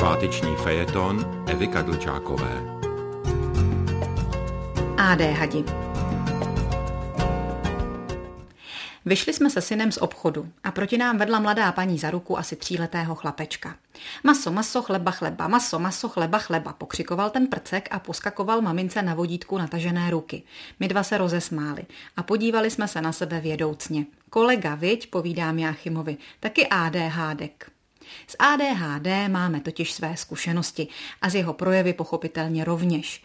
Sváteční fejeton Evy Kadlčákové. AD hadi. Vyšli jsme se synem z obchodu a proti nám vedla mladá paní za ruku asi tříletého chlapečka. Maso, maso, chleba, chleba, maso, maso, chleba, chleba, pokřikoval ten prcek a poskakoval mamince na vodítku natažené ruky. My dva se rozesmáli a podívali jsme se na sebe vědoucně. Kolega, viď, povídám Jáchymovi, taky ADHDek. S ADHD máme totiž své zkušenosti a z jeho projevy pochopitelně rovněž.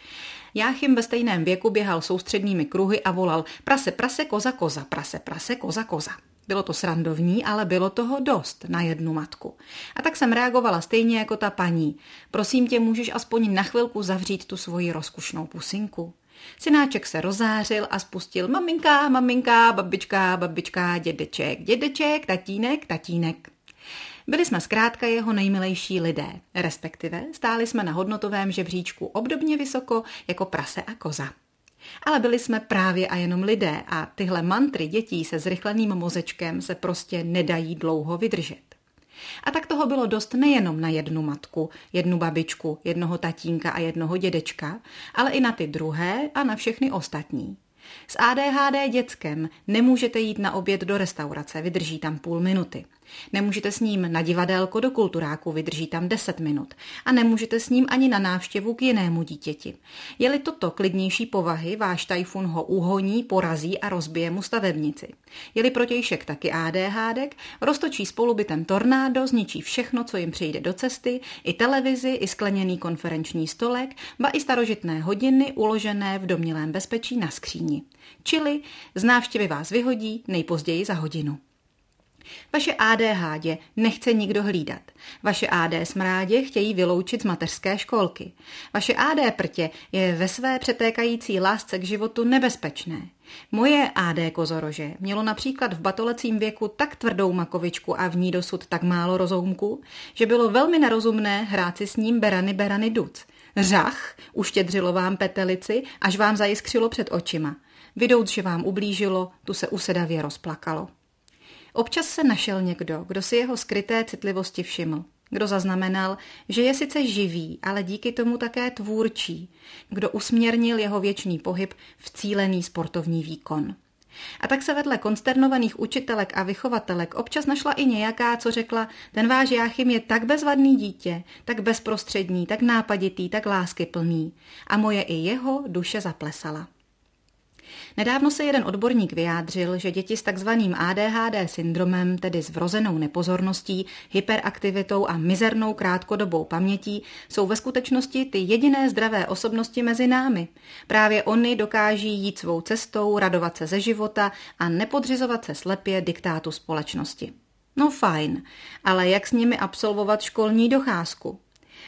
Jáchym ve stejném věku běhal soustředními kruhy a volal prase, prase, koza, koza, prase, prase, koza, koza. Bylo to srandovní, ale bylo toho dost na jednu matku. A tak jsem reagovala stejně jako ta paní. Prosím tě, můžeš aspoň na chvilku zavřít tu svoji rozkušnou pusinku? Synáček se rozářil a spustil maminka, maminka, babička, babička, dědeček, dědeček, tatínek, tatínek. Byli jsme zkrátka jeho nejmilejší lidé, respektive stáli jsme na hodnotovém žebříčku obdobně vysoko jako prase a koza. Ale byli jsme právě a jenom lidé a tyhle mantry dětí se zrychleným mozečkem se prostě nedají dlouho vydržet. A tak toho bylo dost nejenom na jednu matku, jednu babičku, jednoho tatínka a jednoho dědečka, ale i na ty druhé a na všechny ostatní. S ADHD dětskem nemůžete jít na oběd do restaurace, vydrží tam půl minuty. Nemůžete s ním na divadélko do kulturáku, vydrží tam 10 minut. A nemůžete s ním ani na návštěvu k jinému dítěti. Je-li toto klidnější povahy, váš tajfun ho uhoní, porazí a rozbije mu stavebnici. Je-li protějšek taky ADHD, roztočí spolubytem tornádo, zničí všechno, co jim přijde do cesty, i televizi, i skleněný konferenční stolek, ba i starožitné hodiny uložené v domnělém bezpečí na skříni. Čili z návštěvy vás vyhodí nejpozději za hodinu. Vaše ADHD nechce nikdo hlídat. Vaše AD smrádě chtějí vyloučit z mateřské školky. Vaše AD prtě je ve své přetékající lásce k životu nebezpečné. Moje AD kozorože mělo například v batolecím věku tak tvrdou makovičku a v ní dosud tak málo rozoumku, že bylo velmi nerozumné hrát si s ním berany berany duc. Řach uštědřilo vám petelici, až vám zajiskřilo před očima. Vidouc, že vám ublížilo, tu se usedavě rozplakalo. Občas se našel někdo, kdo si jeho skryté citlivosti všiml. Kdo zaznamenal, že je sice živý, ale díky tomu také tvůrčí. Kdo usměrnil jeho věčný pohyb v cílený sportovní výkon. A tak se vedle konsternovaných učitelek a vychovatelek občas našla i nějaká, co řekla, ten váš Jáchym je tak bezvadný dítě, tak bezprostřední, tak nápaditý, tak láskyplný. A moje i jeho duše zaplesala. Nedávno se jeden odborník vyjádřil, že děti s takzvaným ADHD syndromem, tedy s vrozenou nepozorností, hyperaktivitou a mizernou krátkodobou pamětí, jsou ve skutečnosti ty jediné zdravé osobnosti mezi námi. Právě oni dokáží jít svou cestou, radovat se ze života a nepodřizovat se slepě diktátu společnosti. No fajn, ale jak s nimi absolvovat školní docházku?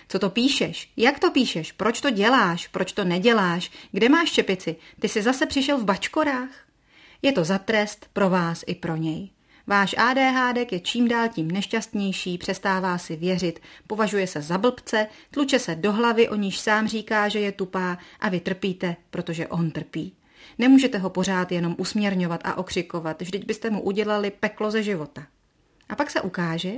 Co to píšeš? Jak to píšeš? Proč to děláš? Proč to neděláš? Kde máš čepici? Ty jsi zase přišel v bačkorách? Je to za trest pro vás i pro něj. Váš ADHD je čím dál tím nešťastnější, přestává si věřit, považuje se za blbce, tluče se do hlavy, o níž sám říká, že je tupá a vy trpíte, protože on trpí. Nemůžete ho pořád jenom usměrňovat a okřikovat, vždyť byste mu udělali peklo ze života. A pak se ukáže,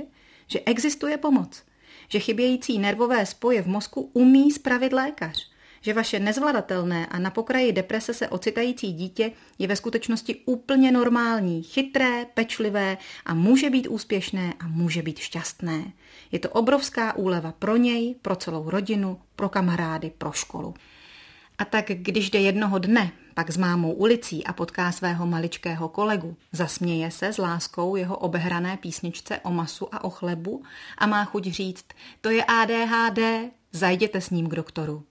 že existuje pomoc že chybějící nervové spoje v mozku umí spravit lékař, že vaše nezvladatelné a na pokraji deprese se ocitající dítě je ve skutečnosti úplně normální, chytré, pečlivé a může být úspěšné a může být šťastné. Je to obrovská úleva pro něj, pro celou rodinu, pro kamarády, pro školu. A tak když jde jednoho dne pak s mámou ulicí a potká svého maličkého kolegu, zasměje se s láskou jeho obehrané písničce o masu a o chlebu a má chuť říct, to je ADHD, zajděte s ním k doktoru.